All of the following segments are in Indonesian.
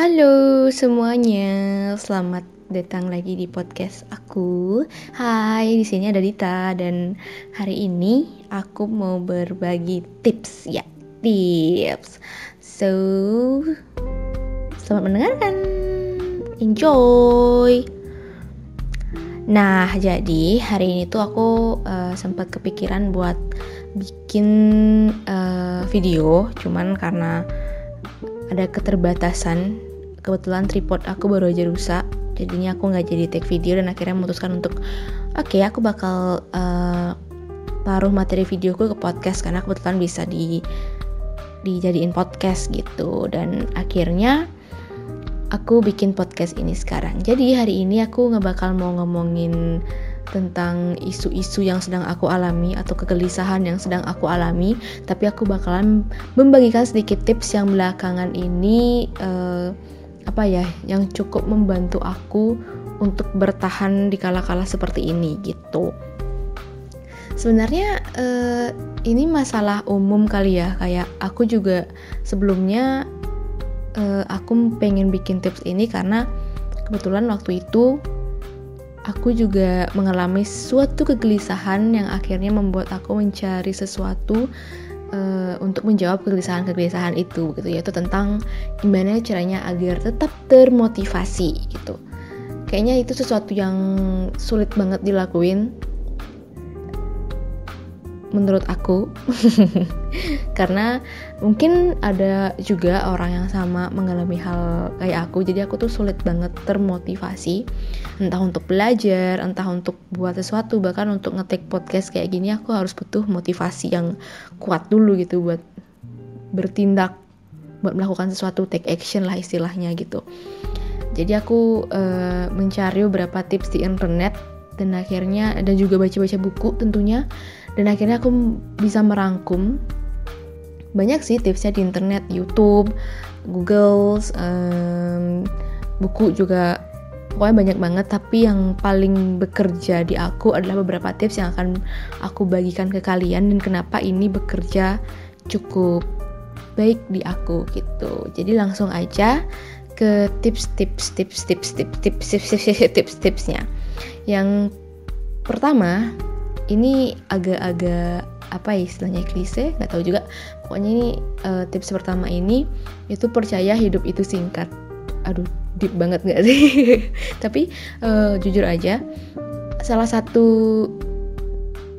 Halo semuanya, selamat datang lagi di podcast aku. Hai, di sini ada Dita dan hari ini aku mau berbagi tips ya, tips. So, selamat mendengarkan. Enjoy. Nah, jadi hari ini tuh aku uh, sempat kepikiran buat bikin uh, video, cuman karena ada keterbatasan kebetulan tripod aku baru aja rusak jadinya aku nggak jadi take video dan akhirnya memutuskan untuk oke okay, aku bakal uh, taruh materi videoku ke podcast karena kebetulan bisa di dijadiin podcast gitu. Dan akhirnya aku bikin podcast ini sekarang. Jadi hari ini aku nggak bakal mau ngomongin tentang isu-isu yang sedang aku alami atau kegelisahan yang sedang aku alami, tapi aku bakalan membagikan sedikit tips yang belakangan ini uh, apa ya yang cukup membantu aku untuk bertahan di kala-kala seperti ini gitu. Sebenarnya uh, ini masalah umum kali ya, kayak aku juga sebelumnya uh, aku pengen bikin tips ini karena kebetulan waktu itu aku juga mengalami suatu kegelisahan yang akhirnya membuat aku mencari sesuatu uh, untuk menjawab kegelisahan-kegelisahan itu gitu yaitu tentang gimana caranya agar tetap termotivasi gitu. Kayaknya itu sesuatu yang sulit banget dilakuin menurut aku. Karena mungkin ada juga orang yang sama mengalami hal kayak aku. Jadi aku tuh sulit banget termotivasi. Entah untuk belajar entah untuk buat sesuatu bahkan untuk ngetik podcast kayak gini aku harus butuh motivasi yang kuat dulu gitu buat bertindak buat melakukan sesuatu take action lah istilahnya gitu. Jadi aku uh, mencari beberapa tips di internet dan akhirnya dan juga baca-baca buku tentunya dan akhirnya aku bisa merangkum banyak sih tipsnya di internet YouTube Google um, buku juga pokoknya banyak banget tapi yang paling bekerja di aku adalah beberapa tips yang akan aku bagikan ke kalian dan kenapa ini bekerja cukup baik di aku gitu jadi langsung aja ke tips tips tips tips tips tips tips tips tips tipsnya yang pertama ini agak-agak apa ya istilahnya klise nggak tahu juga. Pokoknya ini uh, tips pertama ini itu percaya hidup itu singkat. Aduh deep banget nggak sih? Tapi uh, jujur aja salah satu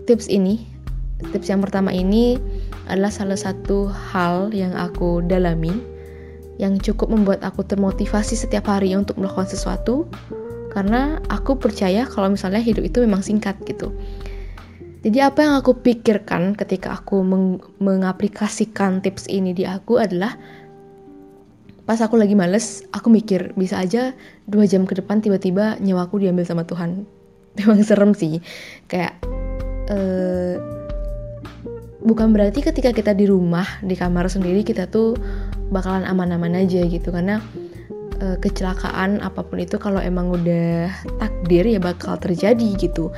tips ini tips yang pertama ini adalah salah satu hal yang aku dalami yang cukup membuat aku termotivasi setiap hari untuk melakukan sesuatu. Karena aku percaya kalau misalnya hidup itu memang singkat gitu jadi apa yang aku pikirkan ketika aku meng mengaplikasikan tips ini di aku adalah pas aku lagi males, aku mikir bisa aja dua jam ke depan tiba-tiba nyawaku diambil sama Tuhan. Memang serem sih, kayak uh, bukan berarti ketika kita di rumah di kamar sendiri kita tuh bakalan aman-aman aja gitu. Karena uh, kecelakaan apa pun itu kalau emang udah takdir ya bakal terjadi gitu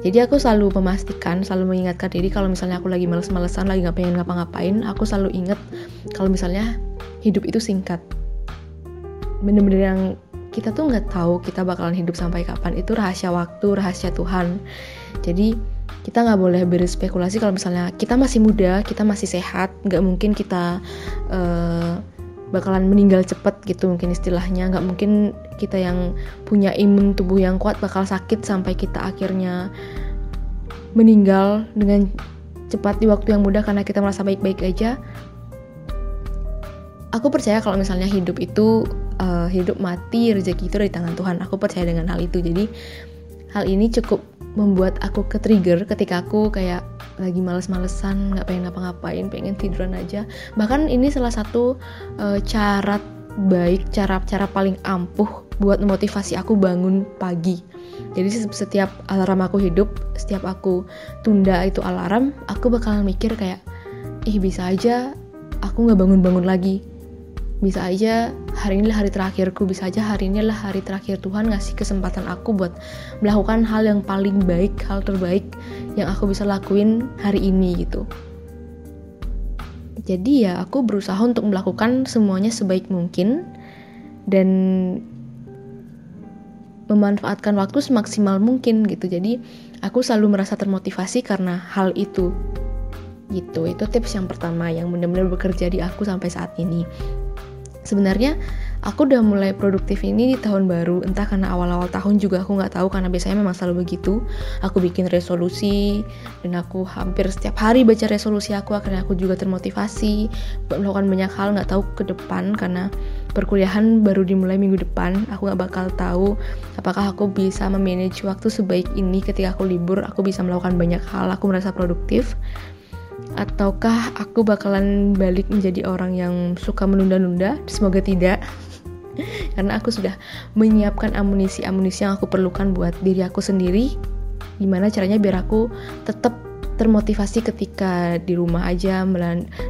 jadi aku selalu memastikan, selalu mengingatkan diri kalau misalnya aku lagi males-malesan, lagi nggak pengen ngapa-ngapain, aku selalu inget kalau misalnya hidup itu singkat. Bener-bener yang kita tuh nggak tahu kita bakalan hidup sampai kapan. Itu rahasia waktu, rahasia Tuhan. Jadi kita nggak boleh berspekulasi kalau misalnya kita masih muda, kita masih sehat, nggak mungkin kita uh, bakalan meninggal cepet gitu mungkin istilahnya. Nggak mungkin kita yang punya imun tubuh yang kuat bakal sakit sampai kita akhirnya meninggal dengan cepat di waktu yang mudah karena kita merasa baik-baik aja. Aku percaya kalau misalnya hidup itu uh, hidup mati rezeki itu dari tangan Tuhan. Aku percaya dengan hal itu. Jadi hal ini cukup membuat aku ke trigger ketika aku kayak lagi males-malesan nggak pengen ngapa-ngapain pengen tiduran aja. Bahkan ini salah satu uh, cara baik cara cara paling ampuh buat memotivasi aku bangun pagi. Jadi setiap alarm aku hidup setiap aku tunda itu alarm aku bakalan mikir kayak ih bisa aja aku nggak bangun-bangun lagi bisa aja hari ini adalah hari terakhirku bisa aja hari ini adalah hari terakhir Tuhan ngasih kesempatan aku buat melakukan hal yang paling baik hal terbaik yang aku bisa lakuin hari ini gitu. Jadi ya aku berusaha untuk melakukan semuanya sebaik mungkin dan memanfaatkan waktu semaksimal mungkin gitu. Jadi aku selalu merasa termotivasi karena hal itu. Gitu itu tips yang pertama yang benar-benar bekerja di aku sampai saat ini sebenarnya aku udah mulai produktif ini di tahun baru. Entah karena awal-awal tahun juga aku nggak tahu karena biasanya memang selalu begitu. Aku bikin resolusi dan aku hampir setiap hari baca resolusi aku akhirnya aku juga termotivasi. Melakukan banyak hal nggak tahu ke depan karena perkuliahan baru dimulai minggu depan. Aku nggak bakal tahu apakah aku bisa memanage waktu sebaik ini ketika aku libur. Aku bisa melakukan banyak hal aku merasa produktif ataukah aku bakalan balik menjadi orang yang suka menunda-nunda? Semoga tidak. Karena aku sudah menyiapkan amunisi-amunisi yang aku perlukan buat diri aku sendiri. Gimana caranya biar aku tetap termotivasi ketika di rumah aja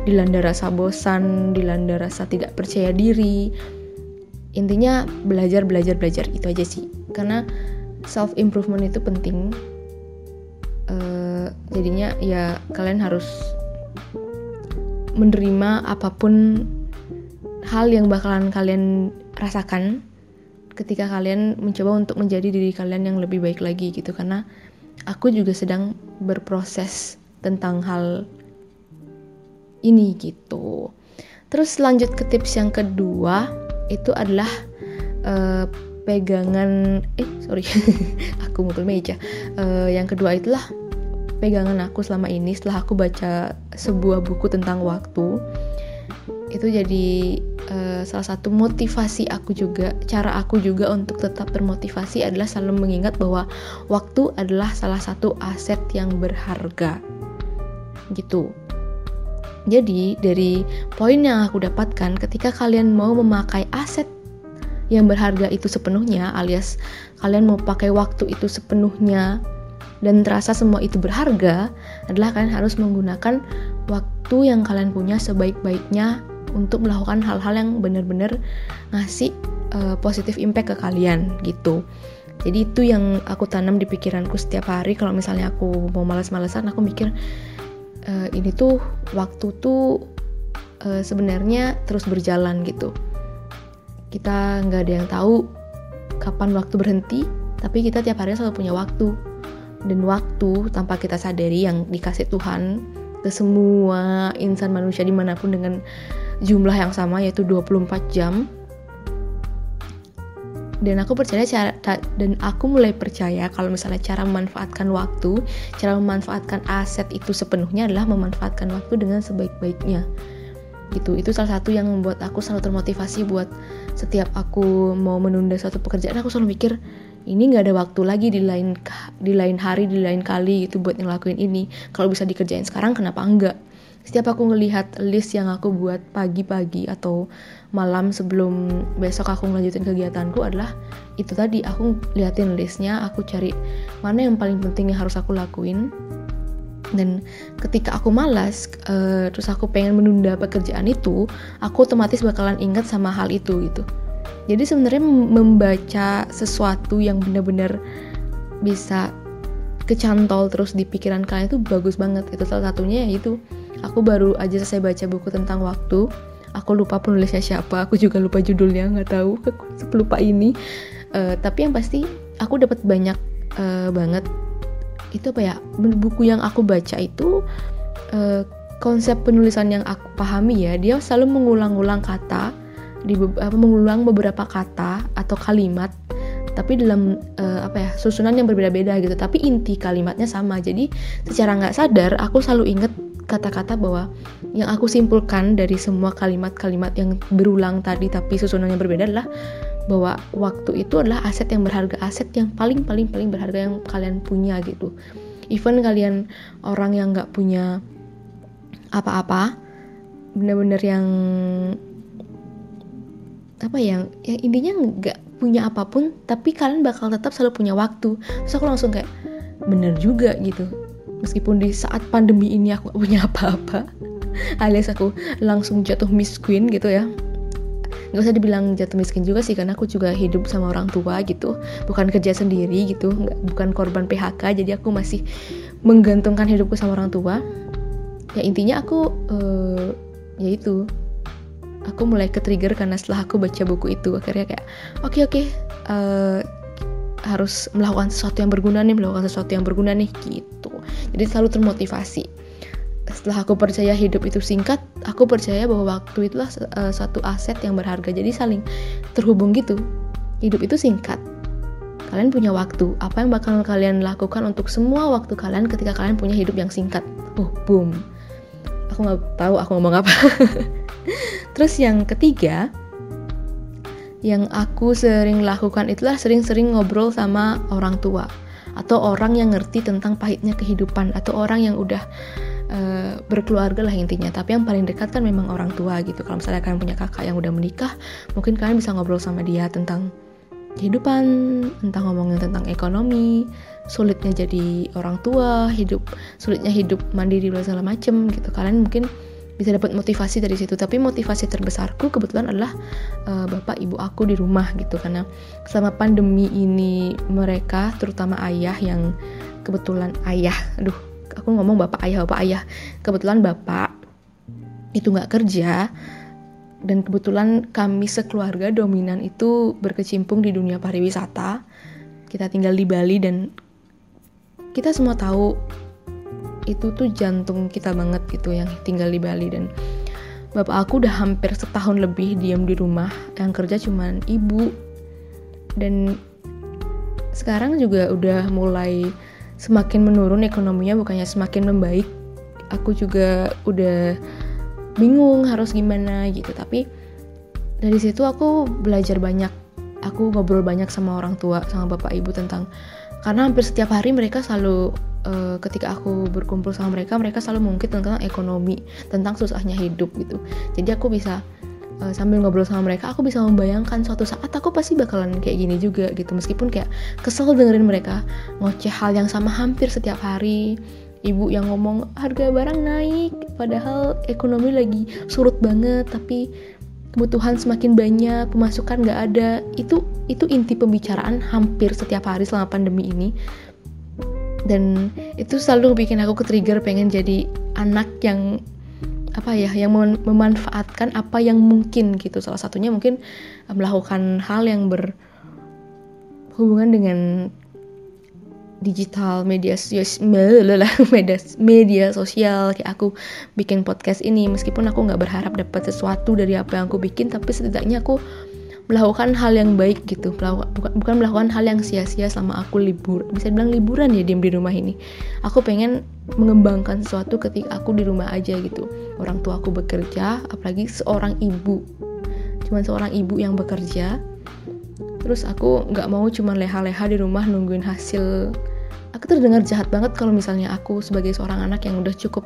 dilanda rasa bosan dilanda rasa tidak percaya diri. Intinya belajar belajar belajar. Itu aja sih. Karena self improvement itu penting. Uh, jadinya ya kalian harus menerima apa pun hal yang bakalan kalian rasakan ketika kalian mencoba untuk menjadi diri kalian yang lebih baik lagi gitu karena aku juga sedang berproses tentang hal ini gitu. Terus lanjut ke tips yang kedua itu adalah uh, pegangan eh sorry aku mukul meja. Uh, yang kedua itulah pegangan aku selama ini setelah aku baca sebuah buku tentang waktu itu jadi uh, salah satu motivasi aku juga. Cara aku juga untuk tetap termotivasi adalah selalu mengingat bahwa waktu adalah salah satu aset yang berharga. Gitu. Jadi dari poin yang aku dapatkan ketika kalian mau memakai aset yang berharga itu sepenuhnya alias kalian mau pakai waktu itu sepenuhnya dan terasa semua itu berharga adalah kalian harus menggunakan waktu yang kalian punya sebaik-baiknya untuk melakukan hal-hal yang benar-benar ngasih uh, positif impact ke kalian gitu. Jadi itu yang aku tanam di pikiranku setiap hari kalau misalnya aku mau malas-malesan aku mikir uh, ini tuh waktu tuh uh, sebenarnya terus berjalan gitu. Kita nggak ada yang tahu kapan waktu berhenti, tapi kita tiap hari selalu punya waktu. Dan waktu tanpa kita sadari yang dikasih Tuhan ke semua insan manusia di mana pun dengan jumlah yang sama yaitu 24 jam dan aku percaya cara dan aku mulai percaya kalau misalnya cara memanfaatkan waktu, cara memanfaatkan aset itu sepenuhnya adalah memanfaatkan waktu dengan sebaik-baiknya. Gitu. Itu salah satu yang membuat aku selalu termotivasi buat setiap aku mau menunda suatu pekerjaan aku selalu mikir ini nggak ada waktu lagi di lain di lain hari di lain kali gitu buat ngelakuin ini. Kalau bisa dikerjain sekarang kenapa enggak? setiap aku ngelihat list yang aku buat pagi-pagi atau malam sebelum besok aku ngelanjutin kegiatanku adalah itu tadi aku liatin listnya aku cari mana yang paling penting yang harus aku lakuin dan ketika aku malas uh, terus aku pengen menunda pekerjaan itu aku otomatis bakalan ingat sama hal itu gitu jadi sebenarnya membaca sesuatu yang benar-benar bisa kecantol terus di pikiran kalian itu bagus banget. Itu salah satunya yaitu aku baru aja selesai baca buku tentang waktu. Aku lupa penulisnya siapa aku juga lupa judulnya nggak tahu. Aku lupa ini. Uh, tapi yang pasti aku dapat banyak uh, banget. Itu apa ya? Buku yang aku baca itu uh, konsep penulisan yang aku pahami ya dia selalu mengulang-ulang kata di apa mengulang beberapa kata atau kalimat tapi dalam uh, apa ya susunan yang berbeda-beda gitu tapi inti kalimatnya sama jadi secara nggak sadar aku selalu inget kata-kata bahwa yang aku simpulkan dari semua kalimat-kalimat yang berulang tadi tapi susunannya berbeda adalah bahwa waktu itu adalah aset yang berharga, aset yang paling paling paling berharga yang kalian punya gitu. Even kalian orang yang nggak punya apa-apa, bener-bener yang apa ya, yang intinya nggak punya apa pun, tapi kalian bakal tetap selalu punya waktu. Terus aku langsung kayak bener juga gitu. Meskipun di saat pandemi ini aku gak punya apa-apa alias aku langsung jatuh miskin gitu ya. Nggak usah dibilang jatuh miskin juga sih karena aku juga hidup sama orang tua gitu. Bukan kerja sendiri gitu bukan korban PHK jadi aku masih menggantungkan hidupku sama orang tua. Ya intinya aku uh, ya itu aku mulai ke trigger karena setelah aku baca buku itu akhirnya kayak oke okay, oke okay, uh, harus melakukan sesuatu yang berguna nih melakukan sesuatu yang berguna nih gitu. Jadi selalu termotivasi. Setelah aku percaya hidup itu singkat aku percaya bahwa waktu itulah uh, satu aset yang berharga. Jadi saling terhubung gitu. Hidup itu singkat. Kalian punya waktu. Apa yang bakal kalian lakukan untuk semua waktu kalian ketika kalian punya hidup yang singkat? Oh boom. Aku nggak tahu aku ngomong apa terus yang ketiga yang aku sering lakukan itulah sering-sering ngobrol sama orang tua atau orang yang ngerti tentang pahitnya kehidupan atau orang yang udah uh, berkeluarga lah intinya. Tapi yang paling dekat kan memang orang tua gitu. Kalau misalnya kalian punya kakak yang udah menikah mungkin kalian bisa ngobrol sama dia tentang kehidupan tentang ngomongin tentang ekonomi sulitnya jadi orang tua hidup sulitnya hidup mandiri dan segala macem gitu. Kalian mungkin bisa dapat motivasi dari situ. Tapi motivasi terbesarku kebetulan adalah uh, bapak ibu aku di rumah gitu. Karena selama pandemi ini mereka terutama ayah yang kebetulan ayah aduh aku ngomong bapak ayah bapak ayah. Kebetulan bapak itu nggak kerja dan kebetulan kami sekeluarga dominan itu berkecimpung di dunia pariwisata. Kita tinggal di Bali dan kita semua tahu itu tuh jantung kita banget gitu yang tinggal di Bali. Dan bapak aku udah hampir setahun lebih diam di rumah. Yang kerja cuman ibu. Dan sekarang juga udah mulai semakin menurun ekonominya bukannya semakin membaik. Aku juga udah bingung harus gimana gitu. Tapi dari situ aku belajar banyak. Aku ngobrol banyak sama orang tua sama bapak ibu tentang karena hampir setiap hari mereka selalu uh, ketika aku berkumpul sama mereka mereka selalu mungkin tentang ekonomi tentang susahnya hidup gitu jadi aku bisa uh, sambil ngobrol sama mereka aku bisa membayangkan suatu saat aku pasti bakalan kayak gini juga gitu meskipun kayak kesel dengerin mereka ngoceh hal yang sama hampir setiap hari ibu yang ngomong harga barang naik padahal ekonomi lagi surut banget tapi kebutuhan semakin banyak, pemasukan nggak ada. Itu itu inti pembicaraan hampir setiap hari selama pandemi ini. Dan itu selalu bikin aku ke-trigger pengen jadi anak yang apa ya, yang memanfaatkan apa yang mungkin gitu. Salah satunya mungkin melakukan hal yang berhubungan dengan digital media media media sosial kayak aku bikin podcast ini meskipun aku nggak berharap dapat sesuatu dari apa yang aku bikin tapi setidaknya aku melakukan hal yang baik gitu. Bukan, melakukan hal yang sia-sia selama aku libur. Bisa bilang liburan ya diem di rumah ini. Aku pengen mengembangkan sesuatu ketika aku di rumah aja gitu. Orang tua aku bekerja apalagi seorang ibu. Cuman seorang ibu yang bekerja. Terus aku nggak mau cuma leha-leha di rumah nungguin hasil. Aku terdengar jahat banget kalau misalnya aku sebagai seorang anak yang udah cukup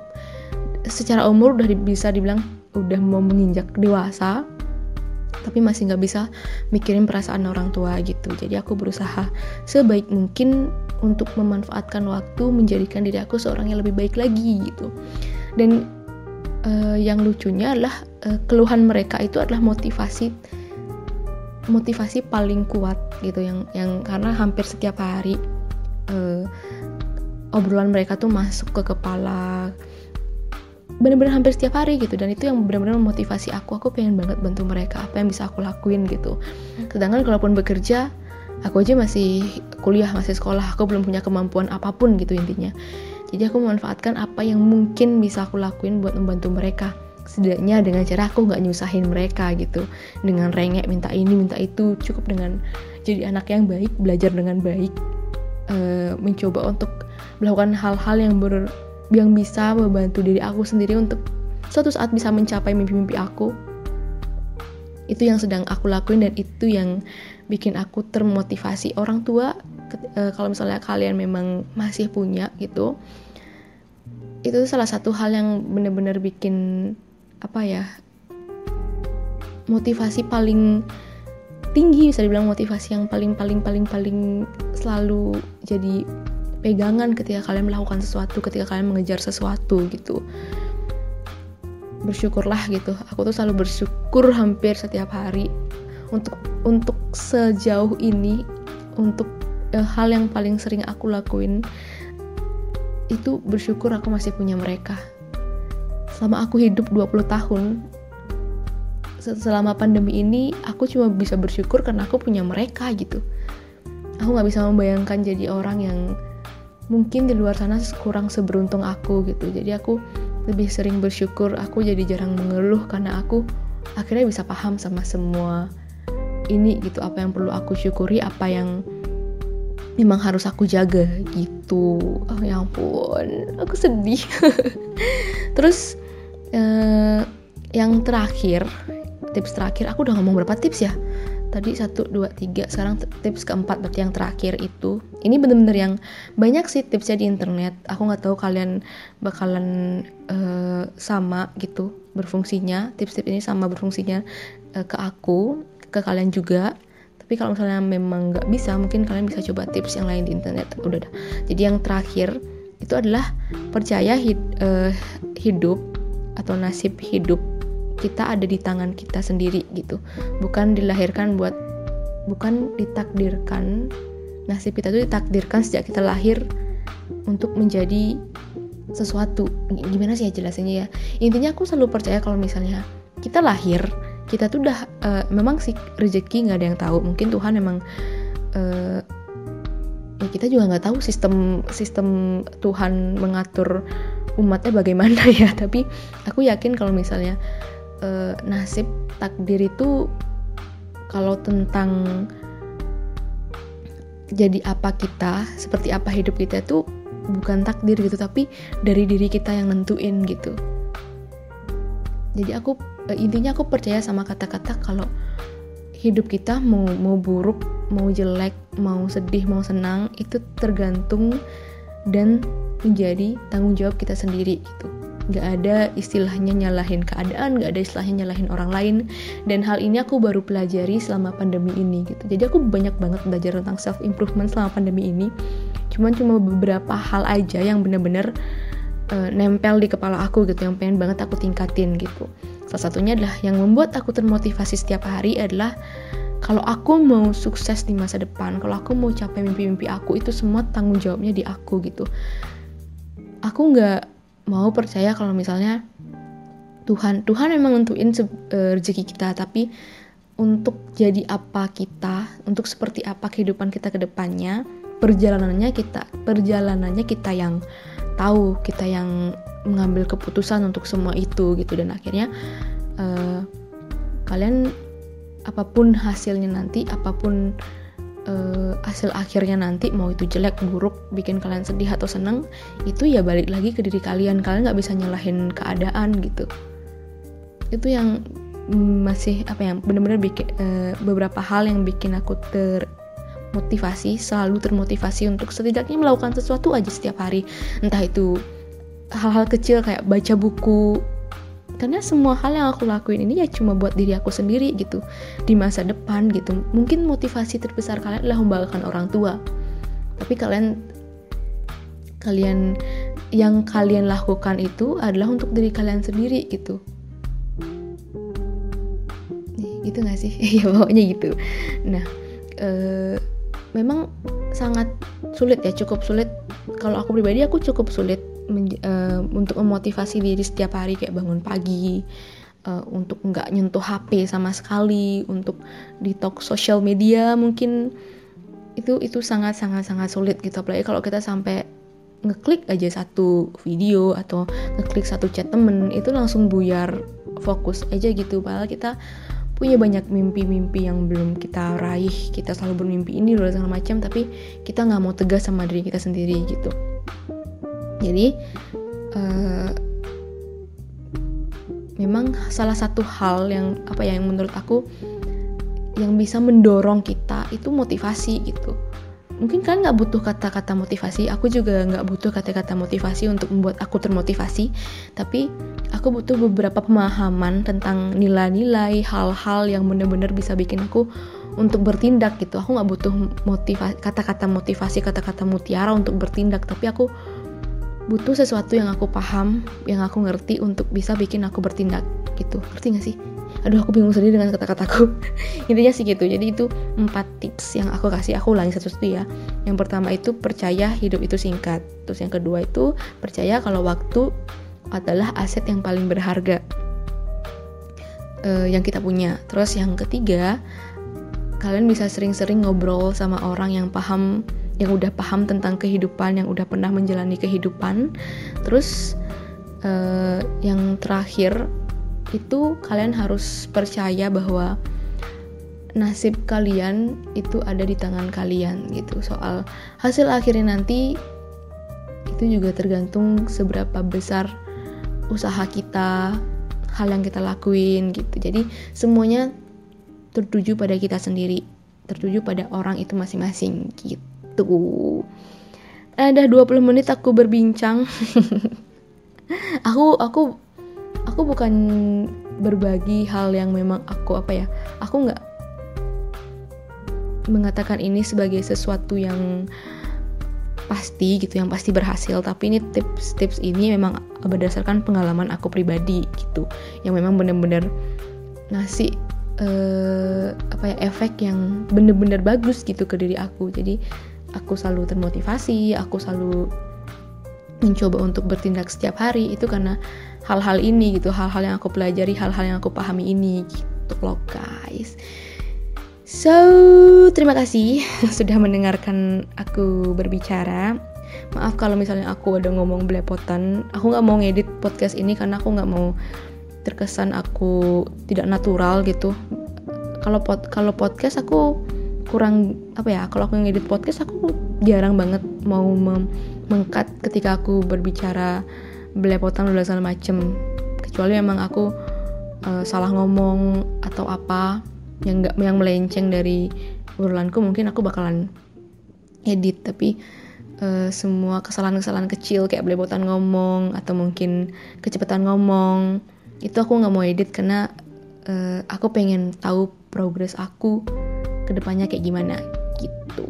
secara umur udah bisa dibilang udah mau menginjak dewasa tapi masih nggak bisa mikirin perasaan orang tua gitu. Jadi aku berusaha sebaik mungkin untuk memanfaatkan waktu menjadikan diri aku seorang yang lebih baik lagi gitu. Dan uh, yang lucunya adalah uh, keluhan mereka itu adalah motivasi motivasi paling kuat gitu yang yang karena hampir setiap hari uh, obrolan mereka tuh masuk ke kepala bener-bener hampir setiap hari gitu. Dan itu yang benar-benar memotivasi aku. Aku pengen banget bantu mereka. Apa yang bisa aku lakuin gitu. Sedangkan kalaupun bekerja aku aja masih kuliah masih sekolah. Aku belum punya kemampuan apa pun gitu intinya. Jadi aku memanfaatkan apa yang mungkin bisa aku lakuin buat membantu mereka. Setidaknya dengan cara aku nggak nyusahin mereka gitu. Dengan rengek minta ini minta itu. Cukup dengan jadi anak yang baik belajar dengan baik. Uh, mencoba untuk melakukan hal-hal yang ber yang bisa membantu diri aku sendiri untuk suatu saat bisa mencapai mimpi-mimpi aku. Itu yang sedang aku lakuin dan itu yang bikin aku termotivasi orang tua uh, kalau misalnya kalian memang masih punya gitu. Itu salah satu hal yang bener-bener bikin apa ya motivasi paling tinggi bisa dibilang motivasi yang paling paling paling paling selalu jadi pegangan ketika kalian melakukan sesuatu ketika kalian mengejar sesuatu gitu. Bersyukurlah gitu. Aku tuh selalu bersyukur hampir setiap hari untuk untuk sejauh ini untuk eh, hal yang paling sering aku lakuin itu bersyukur aku masih punya mereka. Selama aku hidup 20 tahun selama pandemi ini aku cuma bisa bersyukur karena aku punya mereka gitu. Aku nggak bisa membayangkan jadi orang yang mungkin di luar sana kurang seberuntung aku gitu. Jadi aku lebih sering bersyukur aku jadi jarang mengeluh karena aku akhirnya bisa paham sama semua ini gitu. Apa yang perlu aku syukuri apa yang memang harus aku jaga gitu. Oh ya ampun aku sedih. Terus uh, yang terakhir tips terakhir aku udah ngomong berapa tips ya tadi satu dua tiga sekarang tips keempat berarti yang terakhir itu. Ini bener-bener yang banyak sih tipsnya di internet. Aku nggak tahu kalian bakalan uh, sama gitu berfungsinya. Tips-tips ini sama berfungsinya uh, ke aku ke kalian juga. Tapi kalau misalnya memang nggak bisa mungkin kalian bisa coba tips yang lain di internet. Udah dah. Jadi yang terakhir itu adalah percaya hid, uh, hidup atau nasib hidup kita ada di tangan kita sendiri gitu. Bukan dilahirkan buat bukan ditakdirkan nasib kita itu ditakdirkan sejak kita lahir untuk menjadi sesuatu. Gimana sih ya jelasinnya ya? Intinya aku selalu percaya kalau misalnya kita lahir kita tuh udah uh, memang sih rezeki nggak ada yang tahu. Mungkin Tuhan memang uh, ya kita juga nggak tahu sistem sistem Tuhan mengatur umatnya bagaimana ya. Tapi aku yakin kalau misalnya uh, nasib takdir itu kalau tentang jadi apa kita seperti apa hidup kita itu bukan takdir gitu tapi dari diri kita yang nentuin gitu. Jadi aku uh, intinya aku percaya sama kata-kata kalau hidup kita mau mau buruk mau jelek mau sedih mau senang itu tergantung dan menjadi tanggung jawab kita sendiri gitu nggak ada istilahnya nyalahin keadaan nggak ada istilahnya nyalahin orang lain. Dan hal ini aku baru pelajari selama pandemi ini gitu. Jadi aku banyak banget belajar tentang self improvement selama pandemi ini. Cuman cuma beberapa hal aja yang bener-bener uh, nempel di kepala aku gitu yang pengen banget aku tingkatin gitu. Salah satunya adalah yang membuat aku termotivasi setiap hari adalah kalau aku mau sukses di masa depan kalau aku mau capai mimpi-mimpi aku itu semua tanggung jawabnya di aku gitu. Aku nggak mau percaya kalau misalnya Tuhan Tuhan memang nentuin uh, rezeki kita tapi untuk jadi apa kita untuk seperti apa kehidupan kita ke depannya perjalanannya kita perjalanannya kita yang tahu kita yang mengambil keputusan untuk semua itu gitu. Dan akhirnya uh, kalian apa pun hasilnya nanti apa pun uh, hasil akhirnya nanti mau itu jelek buruk bikin kalian sedih atau seneng itu ya balik lagi ke diri kalian. Kalian nggak bisa nyalahin keadaan gitu. Itu yang masih apa ya benar-benar bikin uh, beberapa hal yang bikin aku termotivasi selalu termotivasi untuk setidaknya melakukan sesuatu aja setiap hari. Entah itu hal-hal kecil kayak baca buku karena semua hal yang aku lakuin ini ya cuma buat diri aku sendiri gitu. Di masa depan gitu. Mungkin motivasi terbesar kalian adalah membanggakan orang tua. Tapi kalian kalian yang kalian lakukan itu adalah untuk diri kalian sendiri gitu. Gitu gak sih? Ya pokoknya gitu. Nah e, memang sangat sulit ya cukup sulit. Kalau aku pribadi aku cukup sulit uh, untuk memotivasi diri setiap hari kayak bangun pagi uh, untuk nggak nyentuh HP sama sekali untuk detox sosial media mungkin itu itu sangat sangat sangat sulit gitu. Apalagi kalau kita sampai ngeklik aja satu video atau ngeklik satu chat temen itu langsung buyar fokus aja gitu. Padahal kita punya banyak mimpi-mimpi yang belum kita raih kita selalu bermimpi ini loh segala macam tapi kita nggak mau tegas sama diri kita sendiri gitu jadi uh, memang salah satu hal yang apa ya yang menurut aku yang bisa mendorong kita itu motivasi gitu. Mungkin kan nggak butuh kata-kata motivasi aku juga nggak butuh kata-kata motivasi untuk membuat aku termotivasi tapi aku butuh beberapa pemahaman tentang nilai-nilai hal-hal yang benar-benar bisa bikin aku untuk bertindak gitu. Aku nggak butuh motivasi kata-kata motivasi kata-kata mutiara untuk bertindak tapi aku butuh sesuatu yang aku paham, yang aku ngerti untuk bisa bikin aku bertindak gitu. Ngerti gak sih? Aduh aku bingung sendiri dengan kata-kataku. Intinya sih gitu. Jadi itu empat tips yang aku kasih. Aku ulangi satu-satu ya. Yang pertama itu percaya hidup itu singkat. Terus yang kedua itu percaya kalau waktu adalah aset yang paling berharga. uh, yang kita punya terus yang ketiga kalian bisa sering-sering ngobrol sama orang yang paham yang udah paham tentang kehidupan yang udah pernah menjalani kehidupan. Terus uh, yang terakhir itu kalian harus percaya bahwa nasib kalian itu ada di tangan kalian gitu. Soal hasil akhirnya nanti itu juga tergantung seberapa besar usaha kita hal yang kita lakuin gitu. Jadi semuanya tertuju pada kita sendiri tertuju pada orang itu masing-masing gitu ada 20 menit aku berbincang. Aku aku aku bukan berbagi hal yang memang aku apa ya aku nggak mengatakan ini sebagai sesuatu yang pasti gitu yang pasti berhasil. Tapi ini tips-tips ini memang berdasarkan pengalaman aku pribadi gitu yang memang bener-bener ngasih uh, apa ya efek yang bener-bener bagus gitu ke diri aku. Jadi aku selalu termotivasi aku selalu mencoba untuk bertindak setiap hari itu karena hal-hal ini gitu hal-hal yang aku pelajari hal-hal yang aku pahami ini gitu loh guys So, terima kasih sudah mendengarkan aku berbicara. Maaf kalau misalnya aku ada ngomong belepotan. Aku nggak mau ngedit podcast ini karena aku nggak mau terkesan aku tidak natural gitu. Kalau pod kalau podcast aku kurang apa ya? Kalau aku ngedit podcast aku jarang banget mau mengkat ketika aku berbicara belepotan udah segala macem. Kecuali memang aku uh, salah ngomong atau apa yang nggak yang melenceng dari urulanku mungkin aku bakalan edit tapi uh, semua kesalahan-kesalahan kecil kayak belepotan ngomong atau mungkin kecepatan ngomong itu aku nggak mau edit karena uh, aku pengen tahu progres aku ke depannya kayak gimana gitu.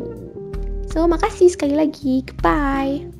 So makasih sekali lagi. Goodbye